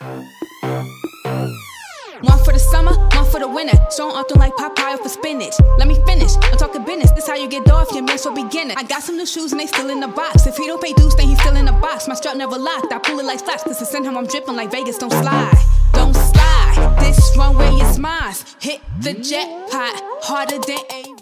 One for the summer, one for the winter. Strong often like Popeye for spinach. Let me finish. I'm talking business. This how you get off your man so beginner. I got some new shoes and they still in the box. If he don't pay dues, then he's still in the box. My strap never locked. I pull it like flash. Cause to send him, I'm dripping like Vegas. Don't slide. Don't slide. This runway is mine. Hit the jackpot harder than a.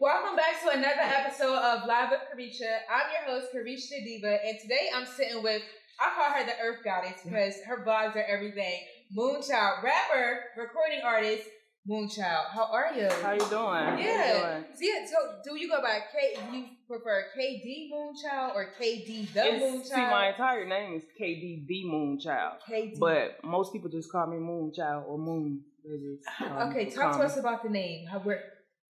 Welcome back to another episode of Live with Carisha. I'm your host, Carisha Diva, and today I'm sitting with, I call her the Earth Goddess because her vlogs are everything. Moonchild, rapper, recording artist, Moonchild. How are you? How you doing? Yeah. You doing? So, do you go by K? Do you prefer KD Moonchild or KD the It's- Moonchild? see, my entire name is KD the Moonchild, KD. but most people just call me Moonchild or Moon. Just, um, okay, talk call to us about the name. How we're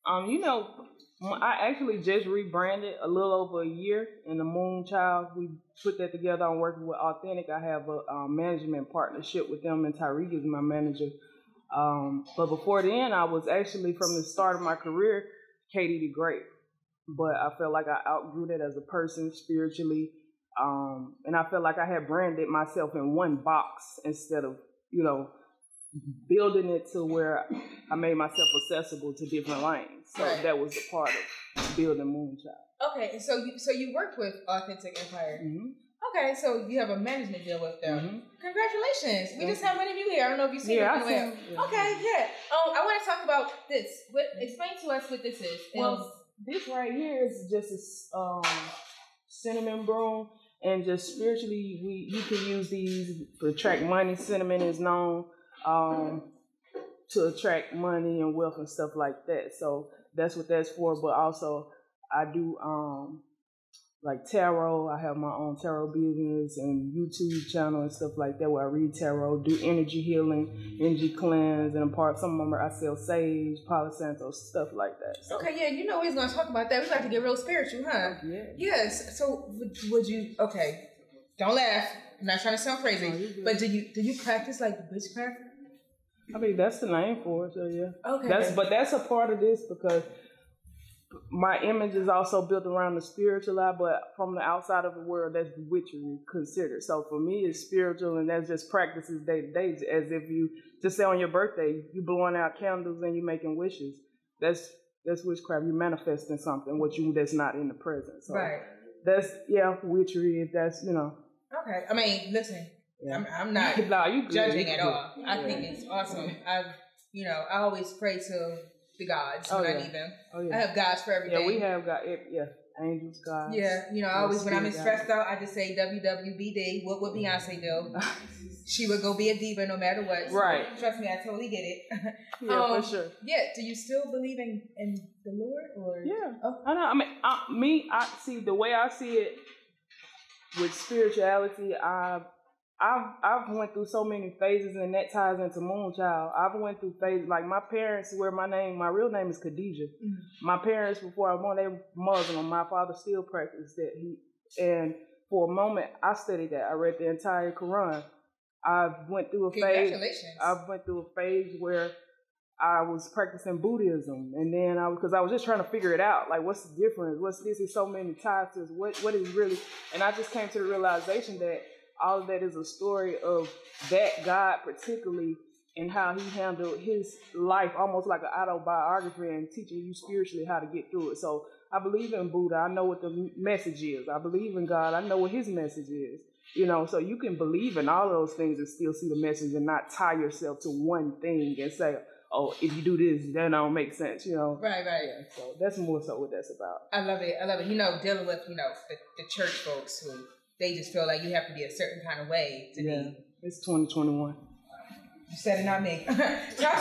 Um, you know, I actually just rebranded a little over a year in the Moonchild. We put that together. I'm working with Authentic. I have a um, management partnership with them, and Tyreek is my manager. Um, but before then, I was actually from the start of my career, Katie the Great. But I felt like I outgrew that as a person spiritually, um, and I felt like I had branded myself in one box instead of, you know, building it to where I made myself accessible to different lanes. So Right. that was a part of building Moonchild. okay. And so you so you worked with Authentic Empire. Mm-hmm. Okay, so you have a management deal with them. Mhm. Congratulations. We Thank just have one of you here. I don't know if you've seen Yeah, it. I anywhere. yeah. Okay, yeah. Um, I want to talk about this. What explain to us what this is. Well, this right here is just a um, cinnamon broom, and just spiritually, we you can use these to attract money. Cinnamon is known um, to attract money and wealth and stuff like that. So that's what that's for. But also, I do um, like tarot. I have my own tarot business and YouTube channel and stuff like that where I read tarot, do energy healing, energy cleanse, and part some of them I sell sage, Palo Santo, stuff like that. So, okay, yeah, you know we're gonna talk about that. We like to get real spiritual, huh? yeah. Yes. So would, would you? Okay, don't laugh. I'm not trying to sound crazy, No, but do you do you practice like witchcraft? I mean, that's the name for it, so yeah. Okay. That's but that's a part of this because my image is also built around the spiritual eye, but from the outside of the world, that's witchery considered. So for me, it's spiritual, and that's just practices day to day, as if you just say on your birthday, you blowing out candles and you making wishes. That's that's witchcraft. You're manifesting something what you that's not in the present. So right. that's yeah, witchery. If that's you know, Okay. I mean, listen. Yeah. I'm, I'm not nah, you good, judging you at all. I Yeah. think it's awesome. I've, you know, I always pray to the gods Oh, when I need them. Oh I have gods for everything. yeah. We have got it. Yeah, angels, God. Yeah, you know, I always when I'm stressed out, I just say WWBD. What would Beyonce do? She would go be a diva no matter what. So, Right. Trust me, I totally get it. yeah, Um, for sure. yeah. Do you still believe in in the Lord or? Yeah, Oh. I know. I mean, I, me, I see the way I see it with spirituality. I, I've, I've went through so many phases, and that ties into Moonchild. I've went through phases like my parents, where my name, my real name is Khadijah. Mhm. My parents, before I was born, they were Muslim. My father still practiced that. He and for a moment, I studied that. I read the entire Quran. I went through a phase. I went through a phase where I was practicing Buddhism, and then I because I was just trying to figure it out, like what's the difference? What's this? Is so many ties to this. What what is really? And I just came to the realization that all of that is a story of that God, particularly, and how He handled His life, almost like an autobiography, and teaching you spiritually how to get through it. So I believe in Buddha. I know what the message is. I believe in God. I know what His message is. You know, so you can believe in all of those things and still see the message and not tie yourself to one thing and say, oh, if you do this, then that don't make sense, you know. right, right. Yeah, so that's more so what that's about. I love it. I love it. You know, dealing with you know the, the church folks who they just feel like you have to be a certain kind of way to Yeah, be. it's 2021. You said it, not me. talk,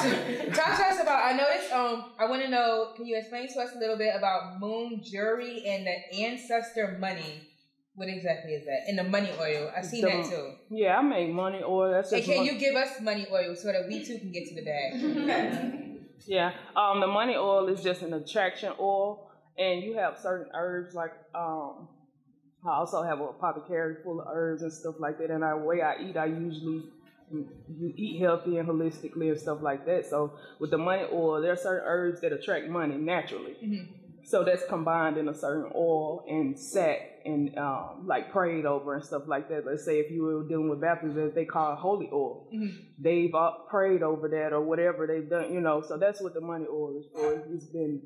to, talk to us about. I noticed. Um, I want to know. Can you explain to us a little bit about moon jury and the ancestor money? What exactly is that? And the money oil. I seen The- that too. Yeah, I make money oil. That's And can mon- you give us money oil so that we too can get to the bag? Yeah, um, the money oil is just an attraction oil, and you have certain herbs like um, I also have a apothecary full of herbs and stuff like that. And the way I eat, I usually you eat healthy and holistically and stuff like that. So with the money oil, there are certain herbs that attract money naturally. Mhm. So that's combined in a certain oil and sat and um, like prayed over and stuff like that. Let's say if you were dealing with baptism, they call it holy oil. Mhm. They've uh, prayed over that or whatever they've done, you know. So that's what the money oil is for. It's been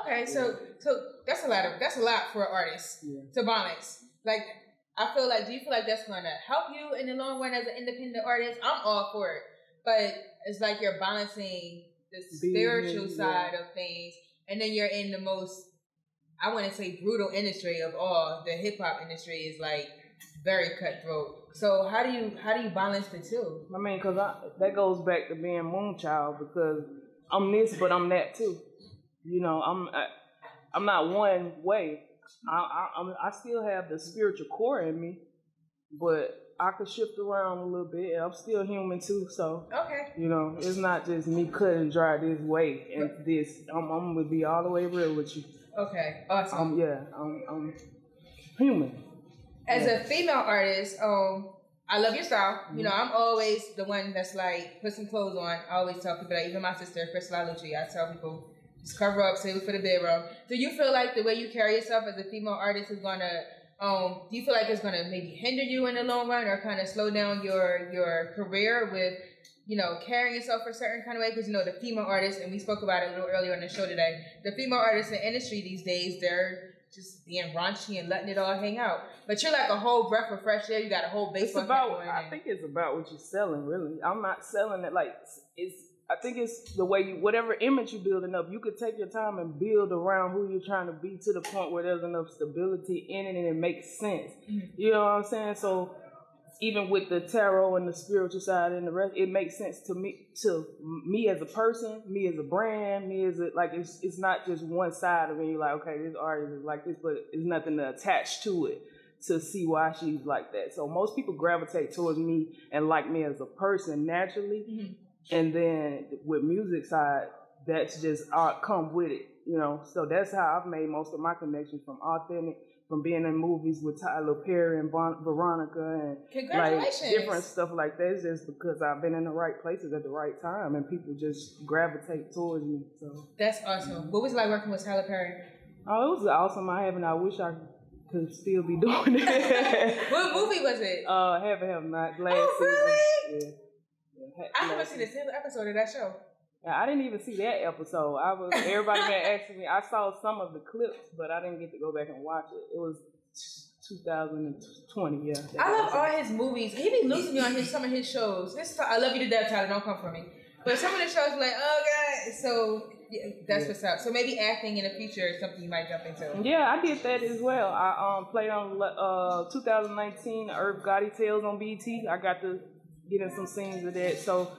Okay, so so that's a lot of that's a lot for an artist yeah. to balance. Like I feel like do you feel like that's gonna help you in the long run as an independent artist? I'm all for it. But it's like you're balancing the Being spiritual yeah. side of things and then you're in the most I wanna say brutal industry of all. The hip hop industry is like very cutthroat. So how do you how do you balance the two? I mean, cause I, that goes back to being Moonchild because I'm this, but I'm that too. You know, I'm I, I'm not one way. I I, I'm, I still have the spiritual core in me, but I could shift around a little bit. I'm still human too, so Okay. you know, it's not just me cut and dry this way and this. I'm, I'm gonna be all the way real with you. Okay. Awesome. Um, yeah, I'm, I'm human. As Yeah. a female artist, um, I love your style. You know, Mm-hmm. I'm always the one that's like, put some clothes on. I always tell people that, even my sister, Crystal Alucci, I tell people, just cover up, save it for the bedroom. Do you feel like the way you carry yourself as a female artist is gonna, um, do you feel like it's gonna maybe hinder you in the long run or kind of slow down your your career with, you know, carrying yourself a certain kind of way? Because you know, the female artists, and we spoke about it a little earlier on the show today. The female artists in the industry these days, they're just being raunchy and letting it all hang out. But you're like a whole breath of fresh air. You got a whole base. It's about. I think it's about what you're selling. Really, I'm not selling it like it's. I think it's the way you, whatever image you're building up, you could take your time and build around who you're trying to be to the point where there's enough stability in it and it makes sense. Mhm. You know what I'm saying? So even with the tarot and the spiritual side and the rest, it makes sense to me to me as a person, me as a brand, me as a like it's it's not just one side of me. Like okay, this artist is like this, but it's nothing to attach to it to see why she's like that. So most people gravitate towards me and like me as a person naturally, Mhm. And then with music side, that's just art come with it, you know. So that's how I've made most of my connections from authentic, from being in movies with Tyler Perry and Von- Veronica and like different stuff like that. It's just because I've been in the right places at the right time, and people just gravitate towards me. So That's awesome. What was it like working with Tyler Perry? oh, it was awesome. I haven't. I wish I could still be doing it. What movie was it? Uh, haven't have not last Oh, really? season. Yeah. I haven't seen a single episode of that show. I didn't even see that episode. I was everybody been asking me. I saw some of the clips, but I didn't get to go back and watch it. It was 2020. Yeah, I love all his movies. He be losing me on his some of his shows. This I love you to death, Tyler. Don't come for me. But some of the shows like, oh god. So yeah, that's Yeah. what's up. So maybe acting in the future is something you might jump into. Yeah, I did that as well. I um played on uh 2019 Herb Gotti Tales on BT. I got to get in some scenes with that. So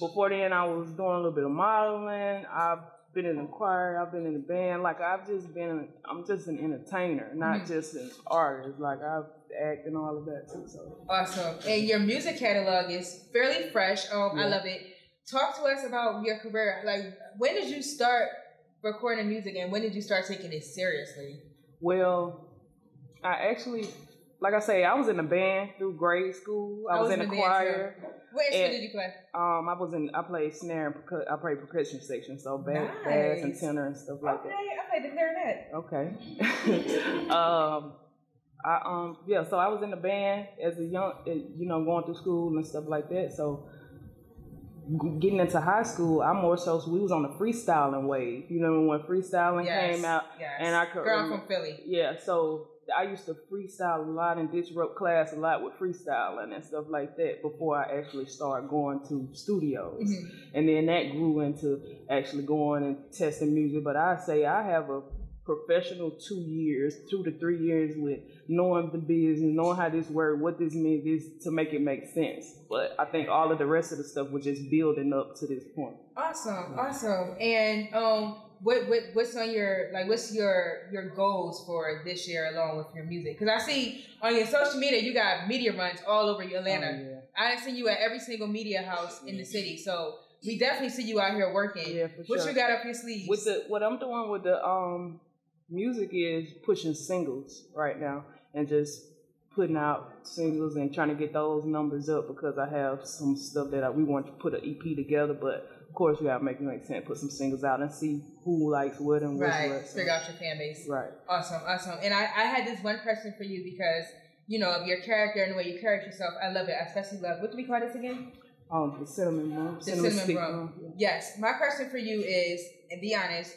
before then, I was doing a little bit of modeling. I've been in the choir. I've been in the band. Like I've just been. I'm just an entertainer, not Mhm. just an artist. Like I've acted and all of that too. So Awesome. And your music catalog is fairly fresh. Um, I love it. Talk to us about your career. Like, when did you start recording music, and when did you start taking it seriously? well, I actually. Like I say, I was in a band through grade school. I, I was, was in in the the band, choir. What instrument did you play? Um, I was in. I played snare and percu- I played percussion section, so bass, bass and tenor and stuff like that. okay, that. I played the clarinet. Okay. um, I um yeah, so I was in the band as a young, you know, going through school and stuff like that. So getting into high school, I more so we was on the freestyling wave. You know when freestyling Yes, came out, yes. and I could Girl, from Philly. yeah, so I used to freestyle a lot and disrupt class a lot with freestyling and stuff like that before I actually started going to studios. Mhm. And then that grew into actually going and testing music. But I say I have a professional two years, two to three years with knowing the business, knowing how this works, what this means this to make it make sense. But I think all of the rest of the stuff was just building up to this point. Awesome, awesome. And um, what what what's on your like? What's your your goals for this year along with your music? Because I see on your social media you got media runs all over Atlanta. Oh, yeah. I seen you at every single media house in the city. So we definitely see you out here working. Yeah, for What sure. you got up your sleeves? with the what I'm doing with the um music is pushing singles right now and just putting out singles and trying to get those numbers up because I have some stuff that I, we want to put an EP together, but course, you have to make it make sense. Put some singles out and see who likes what and what's Right. what. so- Figure out your fan base. Right. Awesome, awesome. And I, I had this one question for you because, you know, of your character and the way you carry yourself. I love it. I especially love what do we call this again? Um, the cinnamon broom. The cinnamon stick broom. yeah. Yes. My question for you is, and be honest,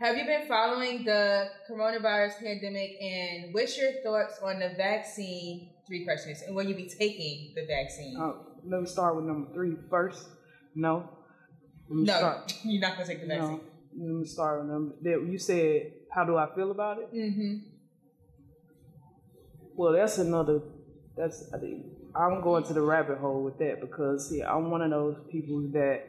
have you been following the coronavirus pandemic and what's your thoughts on the vaccine? Three questions. And will you be taking the vaccine? Uh, let me start with number three first. No. No, start. you're not going to take the vaccine. No. Let me start with them. You said, how do I feel about it? Mm-hmm. Well, that's another. That's I think I'm going to the rabbit hole with that because see, I'm one of those people that.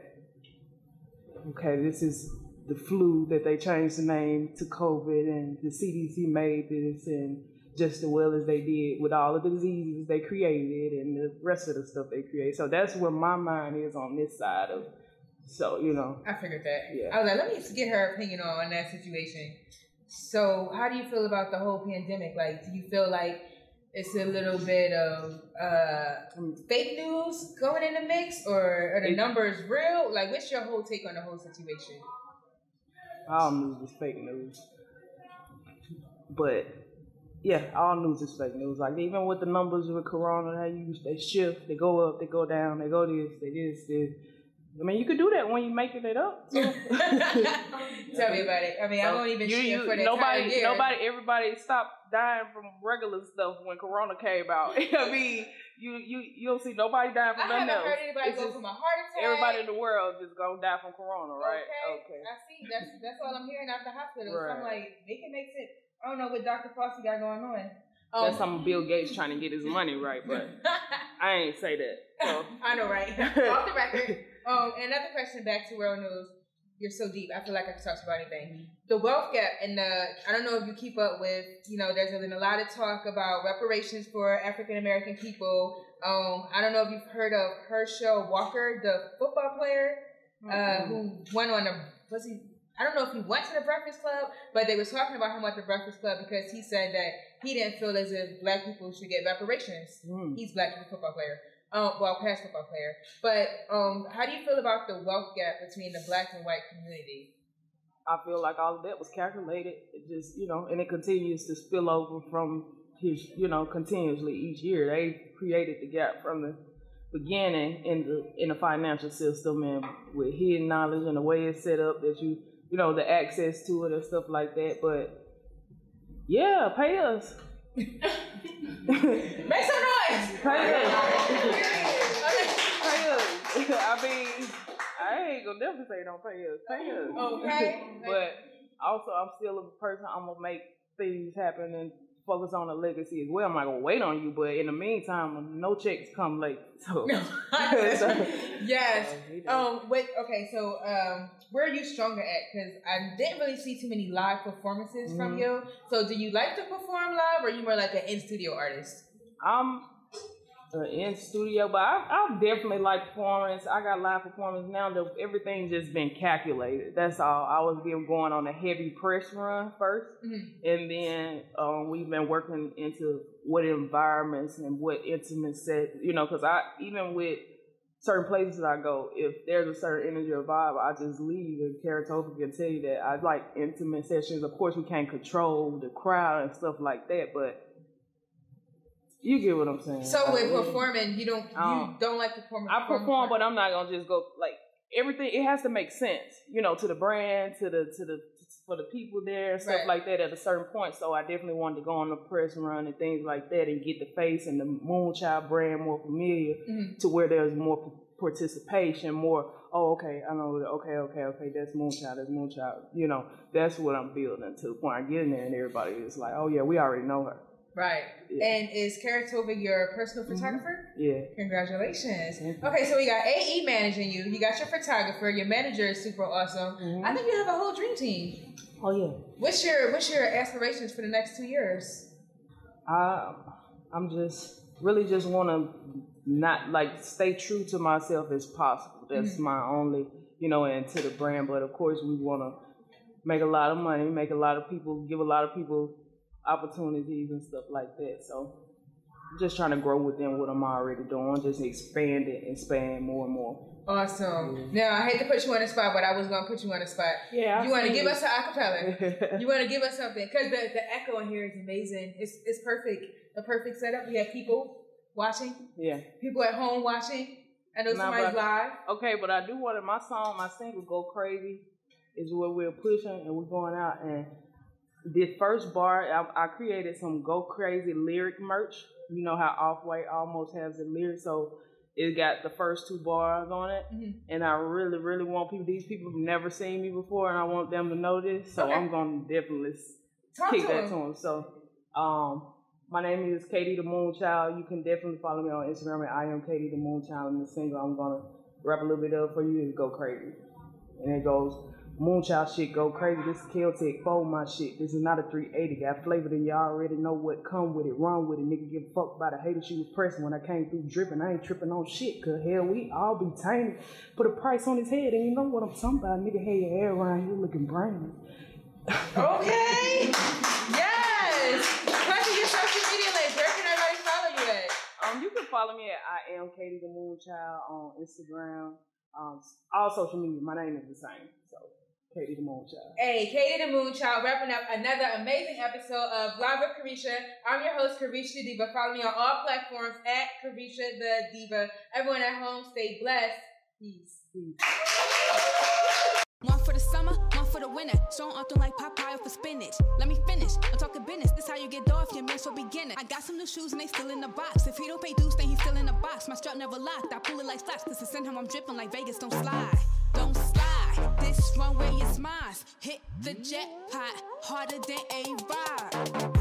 Okay, this is the flu that they changed the name to COVID, and the CDC made this, and just as well as they did with all of the diseases they created and the rest of the stuff they created. So that's where my mind is on this side of. So you know, I figured that. Yeah. I was like, let me get her opinion on, that situation. So, how do you feel about the whole pandemic? Like, do you feel like it's a little bit of uh, fake news going in the mix, or are the numbers real? Like, what's your whole take on the whole situation? all news is fake news. But yeah, all news is fake news. Like even with the numbers with Corona, how you they shift, they go up, they go down, they go this, they this, this. I mean, you could do that when you're making it up. Tell me about it. I mean, I So, won't even you- you- for the nobody, year. nobody, everybody stopped dying from regular stuff when Corona came out. I mean, you you you don't see nobody dying I from haven't nothing else. heard anybody It's go just from a heart attack. Everybody in the world is gonna die from Corona, right? Okay. I see. That's that's all I'm hearing out the hospital. So I'm Right. like, make it make sense. I don't know what Dr. Fauci got going on. That's um, some Bill Gates trying to get his money right, but I ain't say that. So. I know, right? Off the record. Um, another question back to world news. You're so deep. I feel like I can talk about anything. The wealth gap and the I don't know if you keep up with. You know, there's been a lot of talk about reparations for African American people. Um, I don't know if you've heard of Herschel Walker, the football player uh, who went on a was he? I don't know if he went to the Breakfast Club, but they was talking about him at the Breakfast Club because he said that he didn't feel as if black people should get reparations. Mm. He's black, a football player. Um, well, past football player. But um, how do you feel about the wealth gap between the black and white community? I feel like all of that was calculated. It just, you know, and it continues to spill over from his, you know, continuously each year. They created the gap from the beginning in the in the financial system and with hidden knowledge and the way it's set up that you, you know, the access to it and stuff like that. But yeah, pay us. Make some noise! Pay us. Pay us. I mean, I ain't gonna never say don't pay us. Pay us. Okay. but also, I'm still a person. I'm gonna make things happen and focus on the legacy as well. I'm not gonna wait on you, but in the meantime, no checks come late. So, yes. Um. Wait. Okay. So, um, where are you stronger at? Because I didn't really see too many live performances from Mhm. you. So, do you like to perform live, or are you more like an in studio artist? I'm uh, in studio, but I, I definitely like performance. I got live performance now. That everything just been calculated. That's all. I was been going on a heavy press run 1st Mhm. and then um, we've been working into what environments and what intimate set. You know, because I even with certain places I go, if there's a certain energy or vibe, I just leave. And Karatova can tell you that I like intimate sessions. Of course, we can't control the crowd and stuff like that, but you get what I'm saying. So, Like, with performing, you don't you Um, don't like performing. I perform, but I'm not gonna just go like everything. It has to make sense, you know, to the brand, to the to the for the people there, stuff Right. like that. At a certain point, so I definitely wanted to go on the press run and things like that, and get the face and the Moonchild brand more familiar, Mhm. to where there's more participation, more. Oh, okay, I know. Okay, okay, okay. That's Moonchild. That's Moonchild. You know, that's what I'm building to the point I get in there, and everybody is like, oh yeah, we already know her. Right. Yeah. And is Karatova your personal photographer? Yeah. Congratulations. Okay, so we got AE managing you. You got your photographer. Your manager is super awesome. Mhm. I think you have a whole dream team. Oh yeah. What's your What's your aspirations for the next two years? I I'm just really just want to not like stay true to myself as possible. That's Mhm. my only, you know, and to the brand. But of course, we want to make a lot of money, make a lot of people, give a lot of people opportunities and stuff like that. So just trying to grow within what I'm already doing, just expand it, expand more and more. Awesome. Mm-hmm. Now I hate to put you on the spot, but I was gonna put you on the spot. Yeah. You want to give us an acapella? you want to give us something? Because the, the echo in here is amazing. It's it's perfect. The perfect setup. We have people watching. Yeah. People at home watching. I know somebody's live. Okay, but I do want my song, my single, "Go Crazy," is what we're pushing, and we're going out. And the first bar, I, I created some "Go Crazy" lyric merch. You know how Off White almost has the lyrics, so it got the first two bars on it, mm-hmm. and I really, really want people. These people have never seen me before, and I want them to know this. So okay. I'm gonna definitely Talk kick to that to them. So, um, my name is Katie the Moonchild. You can definitely follow me on Instagram at I am Katie the Moonchild. And the single, I'm gonna rap a little bit of for you and go crazy, and it goes. Moonchild shit go crazy. This is Celtic fold my shit. This is not a 380. Got flavor and y'all already know what come with it. Run with it. Nigga give a fuck by the hater she was pressing when I came through dripping. I ain't tripping on shit. Cause hell, we all be tiny. Put a price on his head and you know what I'm talking about. Nigga, hey, your hair around here looking brown. okay. yes. Question your social media links. Where can everybody follow you at? Um, you can follow me at I am Katie the Moonchild on Instagram. Um, all social media. My name is the same. So Katie the Moonchild. Hey, Katie the Moonchild, wrapping up another amazing episode of Live with Carisha. I'm your host, Carisha the Diva. Follow me on all platforms at Carisha the Diva. Everyone at home, stay blessed. Peace. Peace. One for the summer, one for the winter. So I'm often like Popeye for spinach. Let me finish. I'm talking business. This how you get off your man so beginner. I got some new shoes and they still in the box. If he don't pay dues, then he's still in the box. My strap never locked. I pull it like flaps. Cause it's in him I'm dripping like Vegas. Don't slide. This runway is mine. Hit the jackpot harder than a ride.